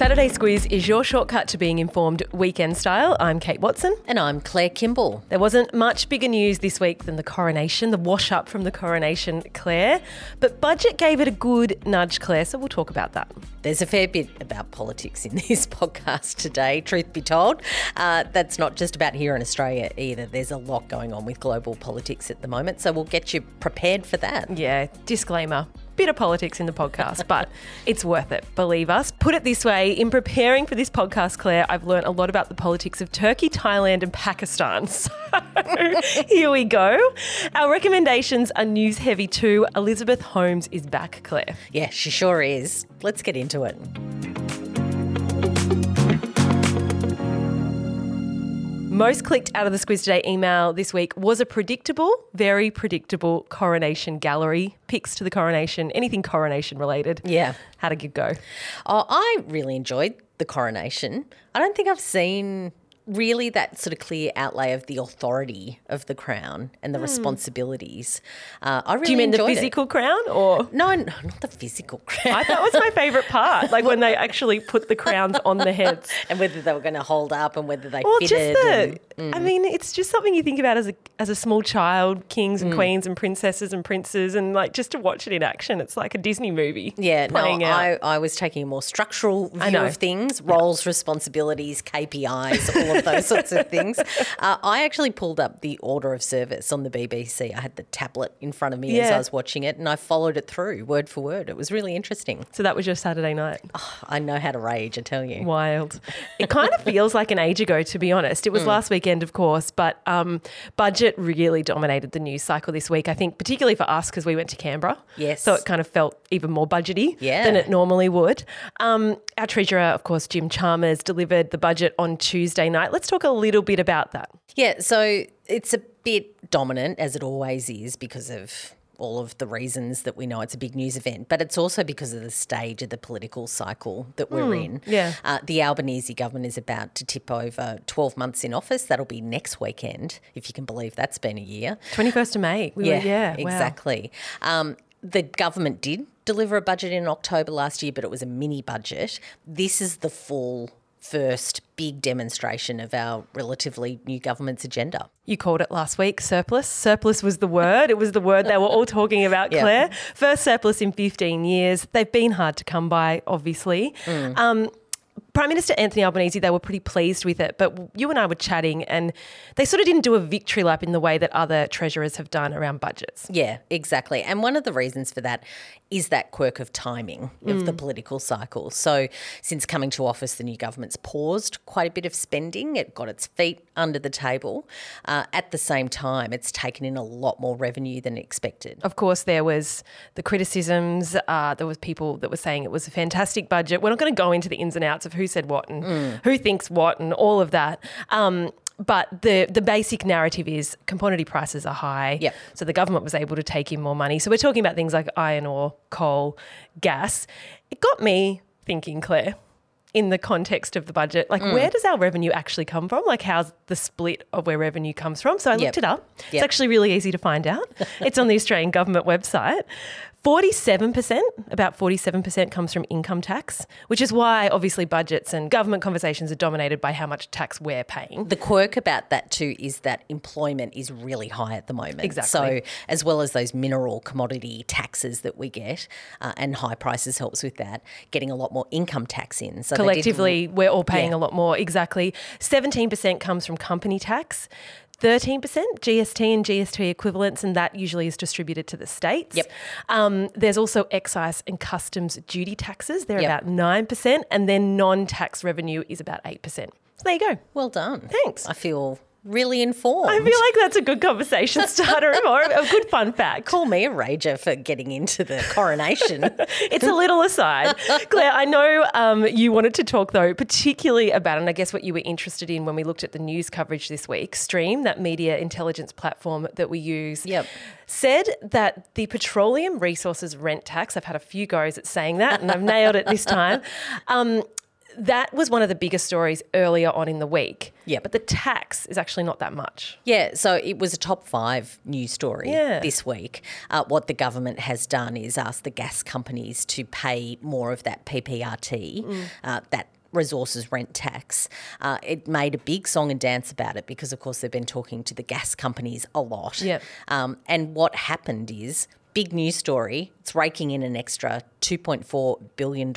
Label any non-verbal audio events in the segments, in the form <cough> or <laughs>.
Saturday Squiz is your shortcut to being informed weekend style. I'm Kate Watson. And I'm Claire Kimball. There wasn't much bigger news this week than the coronation, the wash up from the coronation, Claire. But budget gave it a good nudge, Claire, so we'll talk about that. There's a fair bit about politics in <laughs> this podcast today, truth be told. Uh, that's not just about here in Australia either. There's a lot going on with global politics at the moment, so we'll get you prepared for that. Yeah, disclaimer bit of politics in the podcast, but it's worth it, believe us. Put it this way in preparing for this podcast, Claire, I've learned a lot about the politics of Turkey, Thailand, and Pakistan. <laughs> So here we go. Our recommendations are news heavy too. Elizabeth Holmes is back, Claire. Yeah, she sure is. Let's get into it. Most clicked out of the Squiz Today email this week was a predictable, very predictable coronation gallery. Pics to the coronation, anything coronation related. Yeah. How did it go? Oh, I really enjoyed the coronation. I don't think I've seen really that sort of clear outlay of the authority of the crown and the Hmm. responsibilities. Uh, I really Do you mean the enjoyed it. physical crown or? No, no, not the physical crown. I, that was my favourite part, like when they <laughs> actually put the crowns on the heads. <laughs> and whether they were going to hold up and whether they Well, just fitted. the. and- I mean, it's just something you think about as a as a small child, kings Mm. and queens and princesses and princes, and like just to watch it in action, it's like a Disney movie. yeah, no, out. I, I was taking a more structural view of things, roles, responsibilities, KPIs, all of <laughs> those sorts of things. Uh, I actually pulled up the order of service on the BBC. I had the tablet in front of me as I was watching it, and I followed it through word for word. It was really interesting. so that was your Saturday night. I know how to rage, I tell you. Wild. It kind of <laughs> feels like an age ago, to be honest. Mm. It was last weekend, of course, but um, budget really dominated the news cycle this week. I think, particularly for us, because we went to Canberra. Yes. So it kind of felt even more budgety Yeah. than it normally would. Um, our treasurer, of course, Jim Chalmers, delivered the budget on Tuesday night. Let's talk a little bit about that. Yeah, so it's a bit dominant, as it always is, because of all of the reasons that we know it's a big news event, but it's also because of the stage of the political cycle that we're in. yeah. Uh, the Albanese government is about to tip over 12 months in office. That'll be next weekend, if you can believe that's been a year. 21st of May. We were- yeah. wow. exactly. Um, the government did deliver a budget in October last year, but it was a mini budget. This is the full first big demonstration of our relatively new government's agenda. You called it last week, surplus. Surplus was the word. It was the word they were all talking about, Yeah. Claire. First surplus in 15 years. They've been hard to come by, obviously. Mm. Um, Prime Minister Anthony Albanese, they were pretty pleased with it, but you and I were chatting and they sort of didn't do a victory lap in the way that other treasurers have done around budgets. Yeah, exactly. And one of the reasons for that is that quirk of timing of the political cycle. So, since coming to office, the new government's paused quite a bit of spending. It got its feet under the table. Uh, at the same time, it's taken in a lot more revenue than expected. Of course, there was the criticisms. Uh, there was people that were saying it was a fantastic budget. We're not going to go into the ins and outs of who said what and Mm. who thinks what and all of that. Um, but the the basic narrative is commodity prices are high. Yep. So the government was able to take in more money. So we're talking about things like iron ore, coal, gas. It got me thinking, Claire. In the context of the budget, like Mm. where does our revenue actually come from? Like, how's the split of where revenue comes from? So I Yep. looked it up. It's actually really easy to find out. <laughs> it's on the Australian government website. 47%, about 47% comes from income tax, which is why obviously budgets and government conversations are dominated by how much tax we're paying. The quirk about that too is that employment is really high at the moment. Exactly. So, as well as those mineral commodity taxes that we get, uh, and high prices helps with that, getting a lot more income tax in. So Collectively, we're all paying Yeah. a lot more. Exactly. 17% comes from company tax. 13% GST and GST equivalents, and that usually is distributed to the states. Yep. Um, there's also excise and customs duty taxes. They're Yep. about 9%, and then non tax revenue is about 8%. So there you go. well done. Thanks. I feel really informed. I feel like that's a good conversation <laughs> starter or a good fun fact. Call me a rager for getting into the coronation. <laughs> it's a little aside. Claire, I know um, you wanted to talk, though, particularly about, and I guess what you were interested in when we looked at the news coverage this week, Streem, that media intelligence platform that we use. Yep. Said that the petroleum resources rent tax, I've had a few goes at saying that and I've nailed it this time, <laughs> um, that was one of the biggest stories earlier on in the week. Yeah. But the tax is actually not that much. Yeah, so it was a top five news story Yeah. this week. Uh, what the government has done is asked the gas companies to pay more of that PPRT, Mm. uh, that resources rent tax. Uh, it made a big song and dance about it because, of course, they've been talking to the gas companies a lot. Yep. Um, and what happened is big news story. It's raking in an extra $2.4 billion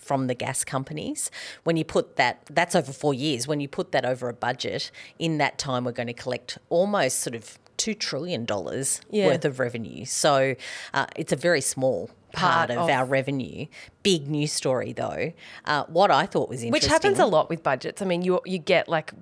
from the gas companies. When you put that, that's over four years. When you put that over a budget, in that time, we're going to collect almost sort of $2 trillion Yeah. worth of revenue. So uh, it's a very small part, Part of, of- our revenue. Big news story, though. Uh, what I thought was interesting. Which happens a lot with budgets. I mean, you you get like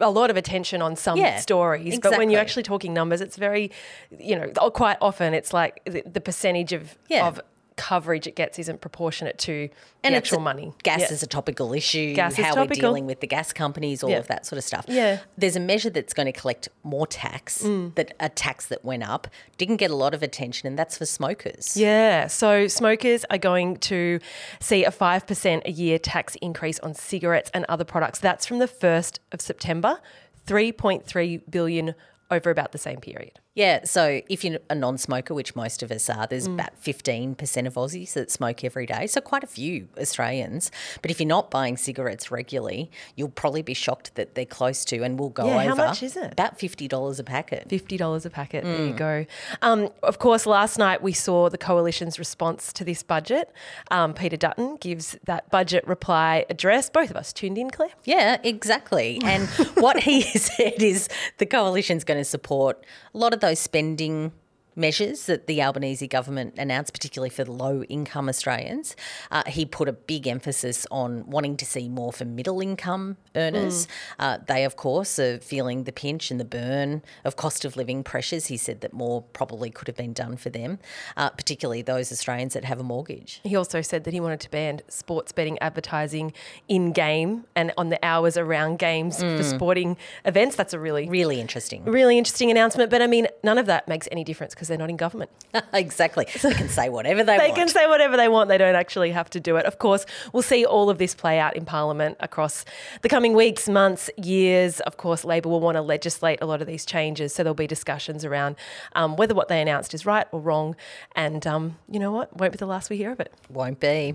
a lot of attention on some Yeah, stories, but when you're actually talking numbers, it's very, you know, quite often it's like the, the percentage of Yeah. of coverage it gets isn't proportionate to and the actual a- money. Gas Yeah. is a topical issue. Gas is how we're dealing with the gas companies, all Yeah. of that sort of stuff. Yeah. There's a measure that's going to collect more tax, Mm. that a tax that went up, didn't get a lot of attention, and that's for smokers. Yeah, so smokers are going to see a 5% a year tax increase on cigarettes and other products. That's from the 1st of September, 3.3 billion over about the same period. Yeah, so if you're a non-smoker, which most of us are, Mm. there's about 15% of Aussies that smoke every day, so quite a few Australians. But if you're not buying cigarettes regularly, you'll probably be shocked that they're close to and will go Yeah, over. how much is it? About $50 a packet. $50 a packet. There you go. Um, of course, last night we saw the coalition's response to this budget. Um, Peter Dutton gives that budget reply address. Both of us tuned in, Claire. Yeah, exactly. And <laughs> what he <laughs> said is the coalition's going to support a lot of those spending measures that the Albanese government announced, particularly for low income Australians. Uh, he put a big emphasis on wanting to see more for middle income earners. Uh, they, of course, are feeling the pinch and the burn of cost of living pressures. He said that more probably could have been done for them, uh, particularly those Australians that have a mortgage. He also said that he wanted to ban sports betting advertising in game and on the hours around games for sporting events. That's a really, Really interesting. really interesting announcement. But I mean, none of that makes any difference because they're not in government. <laughs> exactly. <laughs> They can say whatever they, They want. They can say whatever they want. They don't actually have to do it. Of course, we'll see all of this play out in Parliament across the coming weeks, months, years. Of course, Labor will want to legislate a lot of these changes. So there'll be discussions around um, whether what they announced is right or wrong. And um, you know what? Won't be the last we hear of it. Won't be.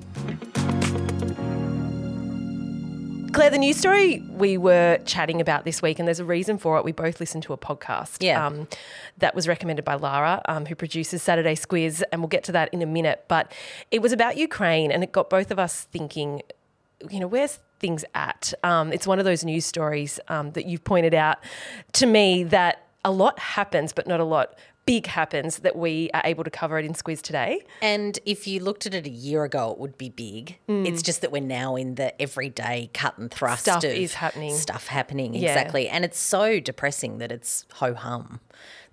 Claire, the news story we were chatting about this week, and there's a reason for it. We both listened to a podcast Yeah. um, that was recommended by Lara, um, who produces Saturday Squiz, and we'll get to that in a minute. But it was about Ukraine, and it got both of us thinking, you know, where's things at? Um, it's one of those news stories um, that you've pointed out to me that a lot happens, but not a lot big happens that we are able to cover it in Squiz today. And if you looked at it a year ago, it would be big. Mm. It's just that we're now in the everyday cut and thrust Stuff of is happening. Stuff happening, Yeah. exactly. And it's so depressing that it's ho hum.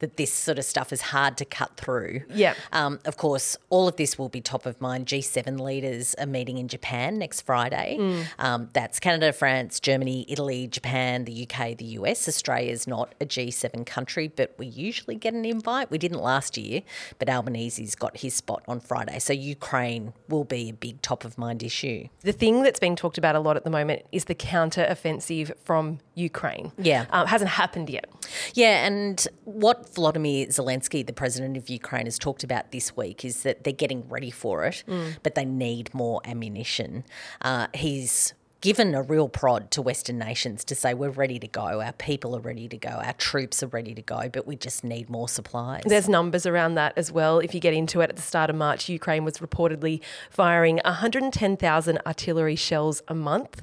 That this sort of stuff is hard to cut through. Yeah. Um, of course, all of this will be top of mind. G7 leaders are meeting in Japan next Friday. Mm. Um, that's Canada, France, Germany, Italy, Japan, the UK, the US. Australia is not a G7 country, but we usually get an invite. We didn't last year, but Albanese's got his spot on Friday. So Ukraine will be a big top of mind issue. The thing that's being talked about a lot at the moment is the counter offensive from Ukraine. Yeah. Um, hasn't happened yet. Yeah, and what Volodymyr Zelensky, the president of Ukraine, has talked about this week is that they're getting ready for it, but they need more ammunition. Uh, he's given a real prod to Western nations to say we're ready to go, our people are ready to go, our troops are ready to go, but we just need more supplies. There's numbers around that as well. If you get into it, at the start of March, Ukraine was reportedly firing 110,000 artillery shells a month.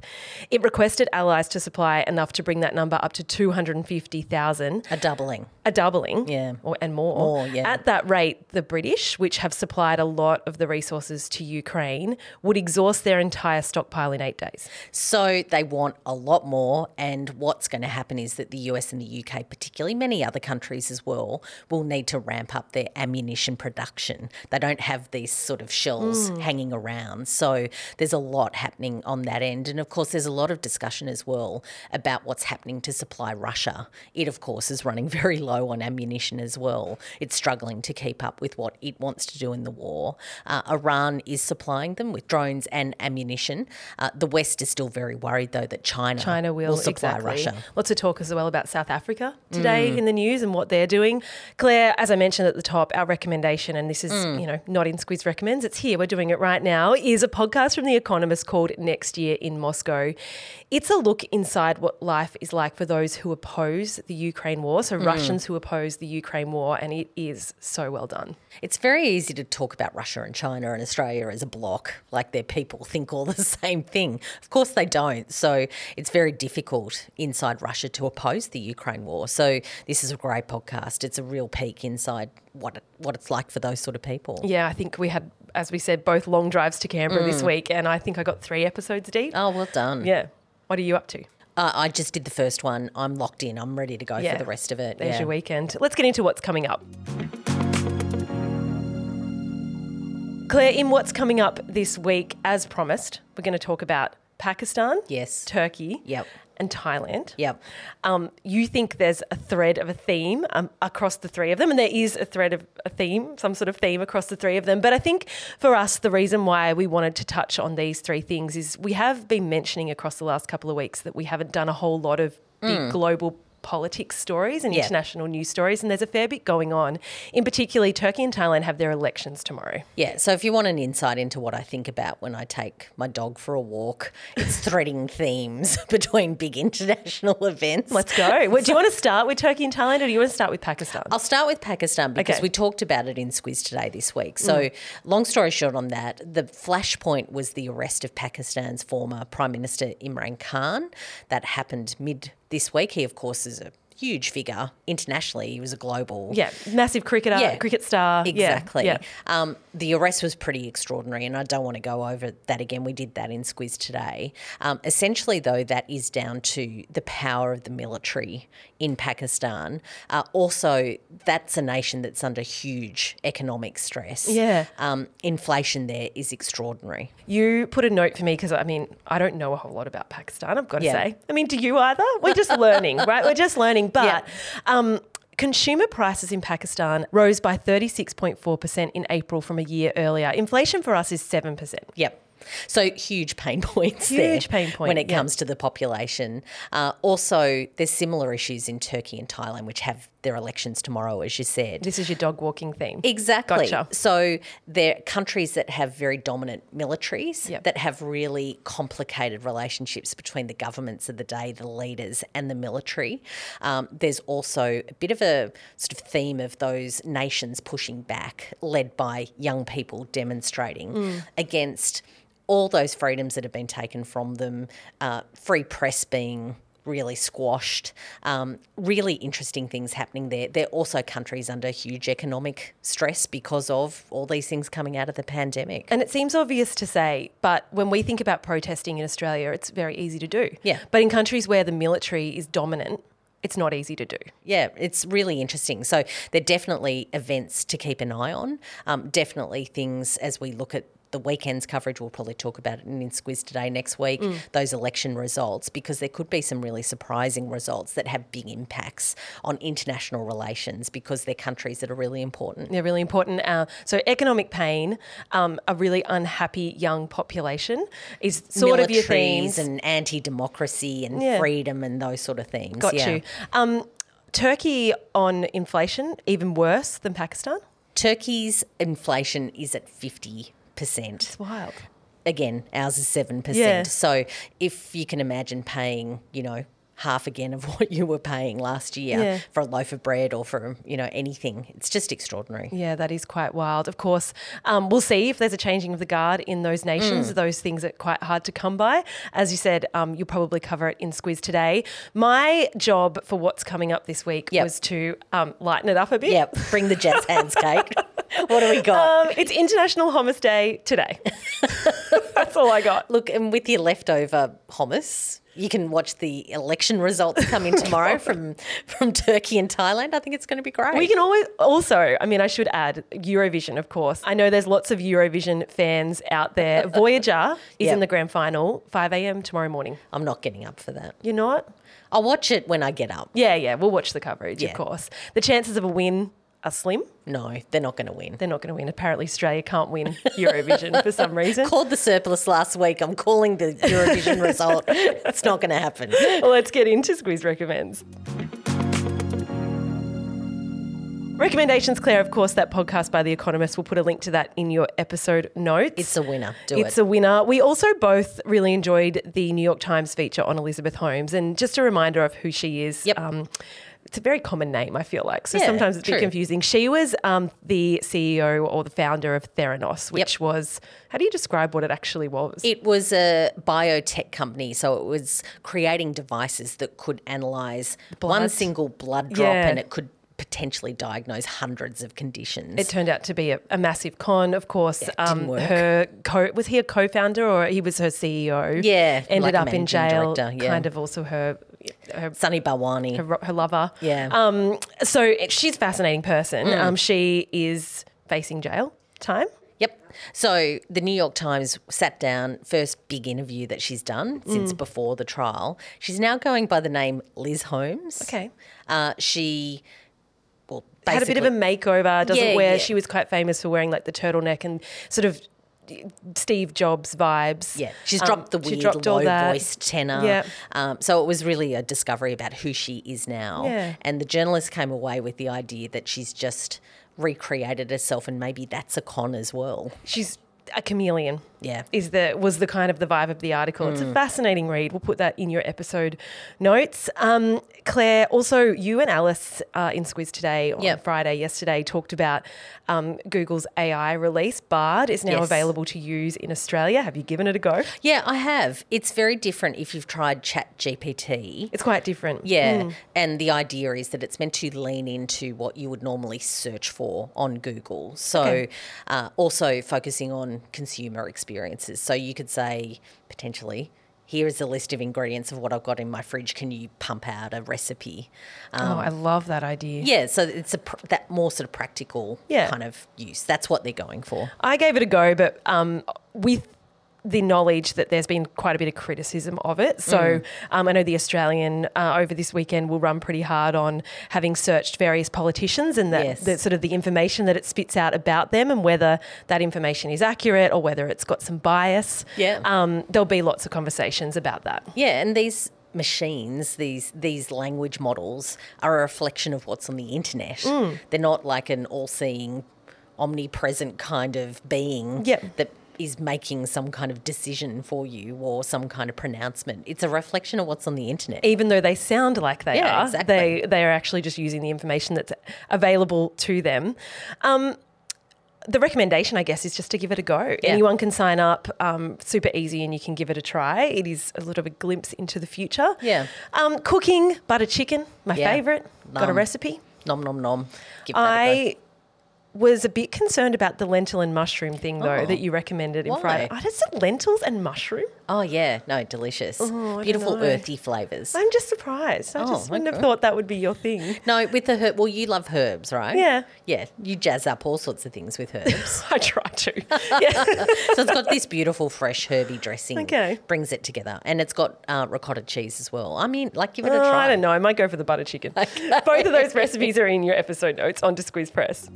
It requested allies to supply enough to bring that number up to 250,000. a doubling. a doubling Yeah. or, and more. More, yeah. At that rate, the British, which have supplied a lot of the resources to Ukraine, would exhaust their entire stockpile in eight days. So they want a lot more. And what's going to happen is that the US and the UK, particularly many other countries as well, will need to ramp up their ammunition production. They don't have these sort of shells Hmm. hanging around. So there's a lot happening on that end. And of course, there's a lot of discussion as well about what's happening to supply Russia. It, of course, is running <laughs> very low on ammunition as well. It's struggling to keep up with what it wants to do in the war. Uh, Iran is supplying them with drones and ammunition. Uh, the West is still very worried, though, that China, China will, supply exactly. Russia. Mm. Lots of talk as well about South Africa today in the news and what they're doing. Claire, as I mentioned at the top, our recommendation, and this is Mm. you know not in Squiz recommends, it's here. We're doing it right now. Is a podcast from The Economist called Next Year in Moscow. It's a look inside what life is like for those who oppose the Ukraine war, so Mm. Russians who oppose the Ukraine war, and it is so well done. It's very easy to talk about Russia and China and Australia as a block, like their people think all the <laughs> same thing. Of course, they don't. So it's very difficult inside Russia to oppose the Ukraine war. So this is a great podcast. It's a real peek inside what it, what it's like for those sort of people. Yeah, I think we had, as we said, both long drives to Canberra this week, and I think I got three episodes deep. Mm. Oh, well done. Yeah. What are you up to? Uh, I just did the first one. I'm locked in. I'm ready to go Yeah. for the rest of it. There's yeah. your weekend. Let's get into what's coming up. Claire, in what's coming up this week, as promised, we're going to talk about Pakistan, Yes. Turkey, Yep. and Thailand. Yep. Um, you think there's a thread of a theme um, across the three of them, and there is a thread of a theme, some sort of theme across the three of them. But I think for us, the reason why we wanted to touch on these three things is we have been mentioning across the last couple of weeks that we haven't done a whole lot of big global politics stories and Mm. Yeah. international news stories, and there's a fair bit going on. In particular, Turkey and Thailand have their elections tomorrow. Yeah, so if you want an insight into what I think about when I take my dog for a walk, it's threading <laughs> themes <laughs> between big international events. Let's go. <laughs> Well, do you want to start with Turkey and Thailand, or do you want to start with Pakistan? I'll start with Pakistan because Okay. we talked about it in Squiz today this week. So, long story short on that, the flashpoint was the arrest of Pakistan's former Prime Minister Imran Khan. That happened mid this week. He, of course, is a huge figure internationally. He was a global yeah, massive cricketer, Yeah, cricket star. Yeah, Exactly. Yeah, Um, the arrest was pretty extraordinary, and I don't want to go over that again. We did that in Squiz today. Um, essentially, though, that is down to the power of the military in Pakistan. Uh, also, that's a nation that's under huge economic stress. Yeah. Um, inflation there is extraordinary. You put a note for me because I mean, I don't know a whole lot about Pakistan, I've got to Yeah. say. I mean, do you either? We're just <laughs> learning, right? We're just learning. But Yeah. um, consumer prices in Pakistan rose by 36.4% in April from a year earlier. Inflation for us is 7%. Yep. So huge pain <laughs> points there Huge pain point, when it yeah. comes to the population. Uh, also, there's similar issues in Turkey and Thailand, which have their elections tomorrow, as you said. This is your dog walking theme. Exactly. Gotcha. So they're countries that have very dominant militaries Yep. that have really complicated relationships between the governments of the day, the leaders, and the military. Um, there's also a bit of a sort of theme of those nations pushing back, led by young people demonstrating Mm. against all those freedoms that have been taken from them, uh, free press being really squashed. Um, really interesting things happening there. They're also countries under huge economic stress because of all these things coming out of the pandemic. And it seems obvious to say, but when we think about protesting in Australia, it's very easy to do. Yeah. But in countries where the military is dominant, it's not easy to do. Yeah, it's really interesting. So there are definitely events to keep an eye on. Um, definitely things as we look at the weekend's coverage. We'll probably talk about it in Squiz today next week. Those election results because there could be some really surprising results that have big impacts on international relations because they're countries that are really important. They're really important. Uh, so, economic pain, um, a really unhappy young population is sort of your themes. and anti-democracy and Yeah. freedom and those sort of things. Got yeah. you. Um, Turkey on inflation, even worse than Pakistan. Turkey's inflation is at fifty percent. It's wild. again, ours is 7%. So if you can imagine paying, you know, half again of <laughs> what you were paying last year Yeah. for a loaf of bread or for, you know, anything, it's just extraordinary. Yeah, that is quite wild. Of course, um, we'll see if there's a changing of the guard in those nations. Mm. Those things are quite hard to come by. As you said, um, you'll probably cover it in Squiz today. My job for what's coming up this week Yep. was to um, lighten it up a bit. Yep, bring the jazz <laughs> hands, Kate. <laughs> what do we got? Um, it's International Hummus Day today. <laughs> That's all I got. Look, and with your leftover hummus, you can watch the election results come in <laughs> tomorrow from from Turkey and Thailand. I think it's going to be great. We can always also, I mean, I should add Eurovision, of course. I know there's lots of Eurovision fans out there. Voyager is Yep. in the grand final, 5 a.m. tomorrow morning. I'm not getting up for that. You're not? I'll watch it when I get up. Yeah, yeah, we'll watch the coverage, Yeah. of course. The chances of a win are slim. No, they're not going to win. They're not going to win. Apparently, Australia can't win <laughs> Eurovision for some reason. Called the surplus last week. I'm calling the Eurovision <laughs> result. It's not going to happen. well, let's get into Squiz Recommends. Recommendations, Claire, of course, that podcast by The Economist. We'll put a link to that in your episode notes. It's a winner. Do it. it's it. a winner. We also both really enjoyed the New York Times feature on Elizabeth Holmes. And just a reminder of who she is. Yep. Um, it's a very common name, I feel like. So Yeah, sometimes it's a bit confusing. She was um, the CEO or the founder of Theranos, which was, how do you describe what it actually was? It was a biotech company, so it was creating devices that could analyze one single blood drop Yeah. and it could potentially diagnose hundreds of conditions. It turned out to be a, a massive con, of course. didn't um, work. her co- was he a co-founder or he was her CEO? Yeah, ended like up in jail. director, yeah. Kind of also her her Sunny Balwani. her, her lover. Yeah. Um. So she's a fascinating person. Mm. Um. She is facing jail time. Yep. So the New York Times sat down, first big interview that she's done since Mm. before the trial. She's now going by the name Liz Holmes. Okay. Uh, she, well, Had a bit of a makeover. Doesn't Yeah, wear. yeah. She was quite famous for wearing like the turtleneck and sort of Steve Jobs vibes. Yeah, she's Um, dropped the weird dropped low that. voiced tenor. Yeah. Um, so it was really a discovery about who she is now. Yeah. And the journalist came away with the idea that she's just recreated herself and maybe that's a con as well. She's a chameleon. Yeah. is the was the kind of the vibe of the article. Mm. It's a fascinating read. We'll put that in your episode notes. Um, Claire, also you and Alice uh, in Squiz today on Yep. Friday yesterday talked about um, Google's AI release. Bard is now Yes. available to use in Australia. Have you given it a go? Yeah, I have. It's very different if you've tried Chat GPT. It's quite different. Yeah, and the idea is that it's meant to lean into what you would normally search for on Google. So, Okay. uh, also focusing on consumer experiences. So, you could say potentially, here is a list of ingredients of what I've got in my fridge. Can you pump out a recipe? Um, oh, I love that idea. yeah, so it's a pr- that more sort of practical Yeah. kind of use. That's what they're going for. I gave it a go, but um, with the knowledge that there's been quite a bit of criticism of it. So Mm. um, I know the Australian uh, over this weekend will run pretty hard on having searched various politicians and that, Yes. that sort of the information that it spits out about them and whether that information is accurate or whether it's got some bias. Yeah. Um, there'll be lots of conversations about that. Yeah, and these machines, these these language models, are a reflection of what's on the internet. Mm. They're not like an all-seeing, omnipresent kind of being Yep. that is making some kind of decision for you or some kind of pronouncement. It's a reflection of what's on the internet. even though they sound like they Yeah, are, exactly. they they are actually just using the information that's available to them. Um, the recommendation, I guess, is just to give it a go. Yeah. Anyone can sign up, um, super easy, and you can give it a try. It is a little bit of a glimpse into the future. Yeah. Um, cooking butter chicken, my Yeah. favorite. Got a recipe. Nom nom nom. Give that a go. I was a bit concerned about the lentil and mushroom thing, though, Oh. that you recommended in Why? Friday. I just said lentils and mushroom. Oh yeah, no, delicious. Oh, Beautiful earthy flavors. I'm just surprised. I Oh, just wouldn't have thought that would be your thing. <laughs> No, with the herb. Well, you love herbs, right? Yeah. Yeah, you jazz up all sorts of things with herbs. <laughs> I try to. <laughs> So it's got this beautiful fresh herby dressing. Okay. Brings it together. And it's got uh, ricotta cheese as well. I mean, like, give it a Oh, try. I don't know. I might go for the butter chicken. Both of those recipes are in your episode notes on to Squiz Press.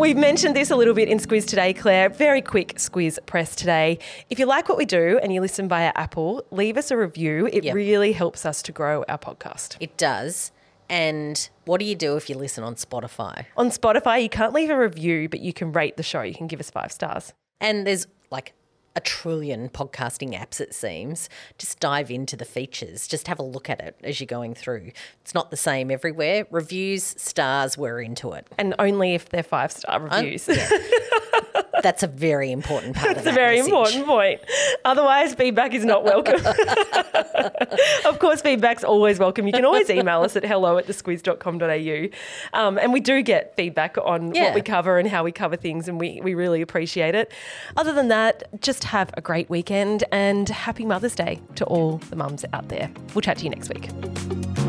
We've mentioned this a little bit in Squiz today, Claire. Very quick Squiz Press today. If you like what we do and you listen via Apple, leave us a review. It Yep. really helps us to grow our podcast. It does. And what do you do if you listen on Spotify? On Spotify, you can't leave a review, but you can rate the show. You can give us five stars. And there's like a trillion podcasting apps, it seems. Just dive into the features. Just have a look at it as you're going through. It's not the same everywhere. Reviews, stars, we're into it. And only if they're five star reviews. <laughs> <laughs> That's a very important part That's a very message. important point. Otherwise, feedback is not welcome. <laughs> of course, feedback's always welcome. You can always email us at hello at thesquiz.com.au. Um, and we do get feedback on Yeah. what we cover and how we cover things, and we, we really appreciate it. Other than that, just have a great weekend and happy Mother's Day to all the mums out there. We'll chat to you next week.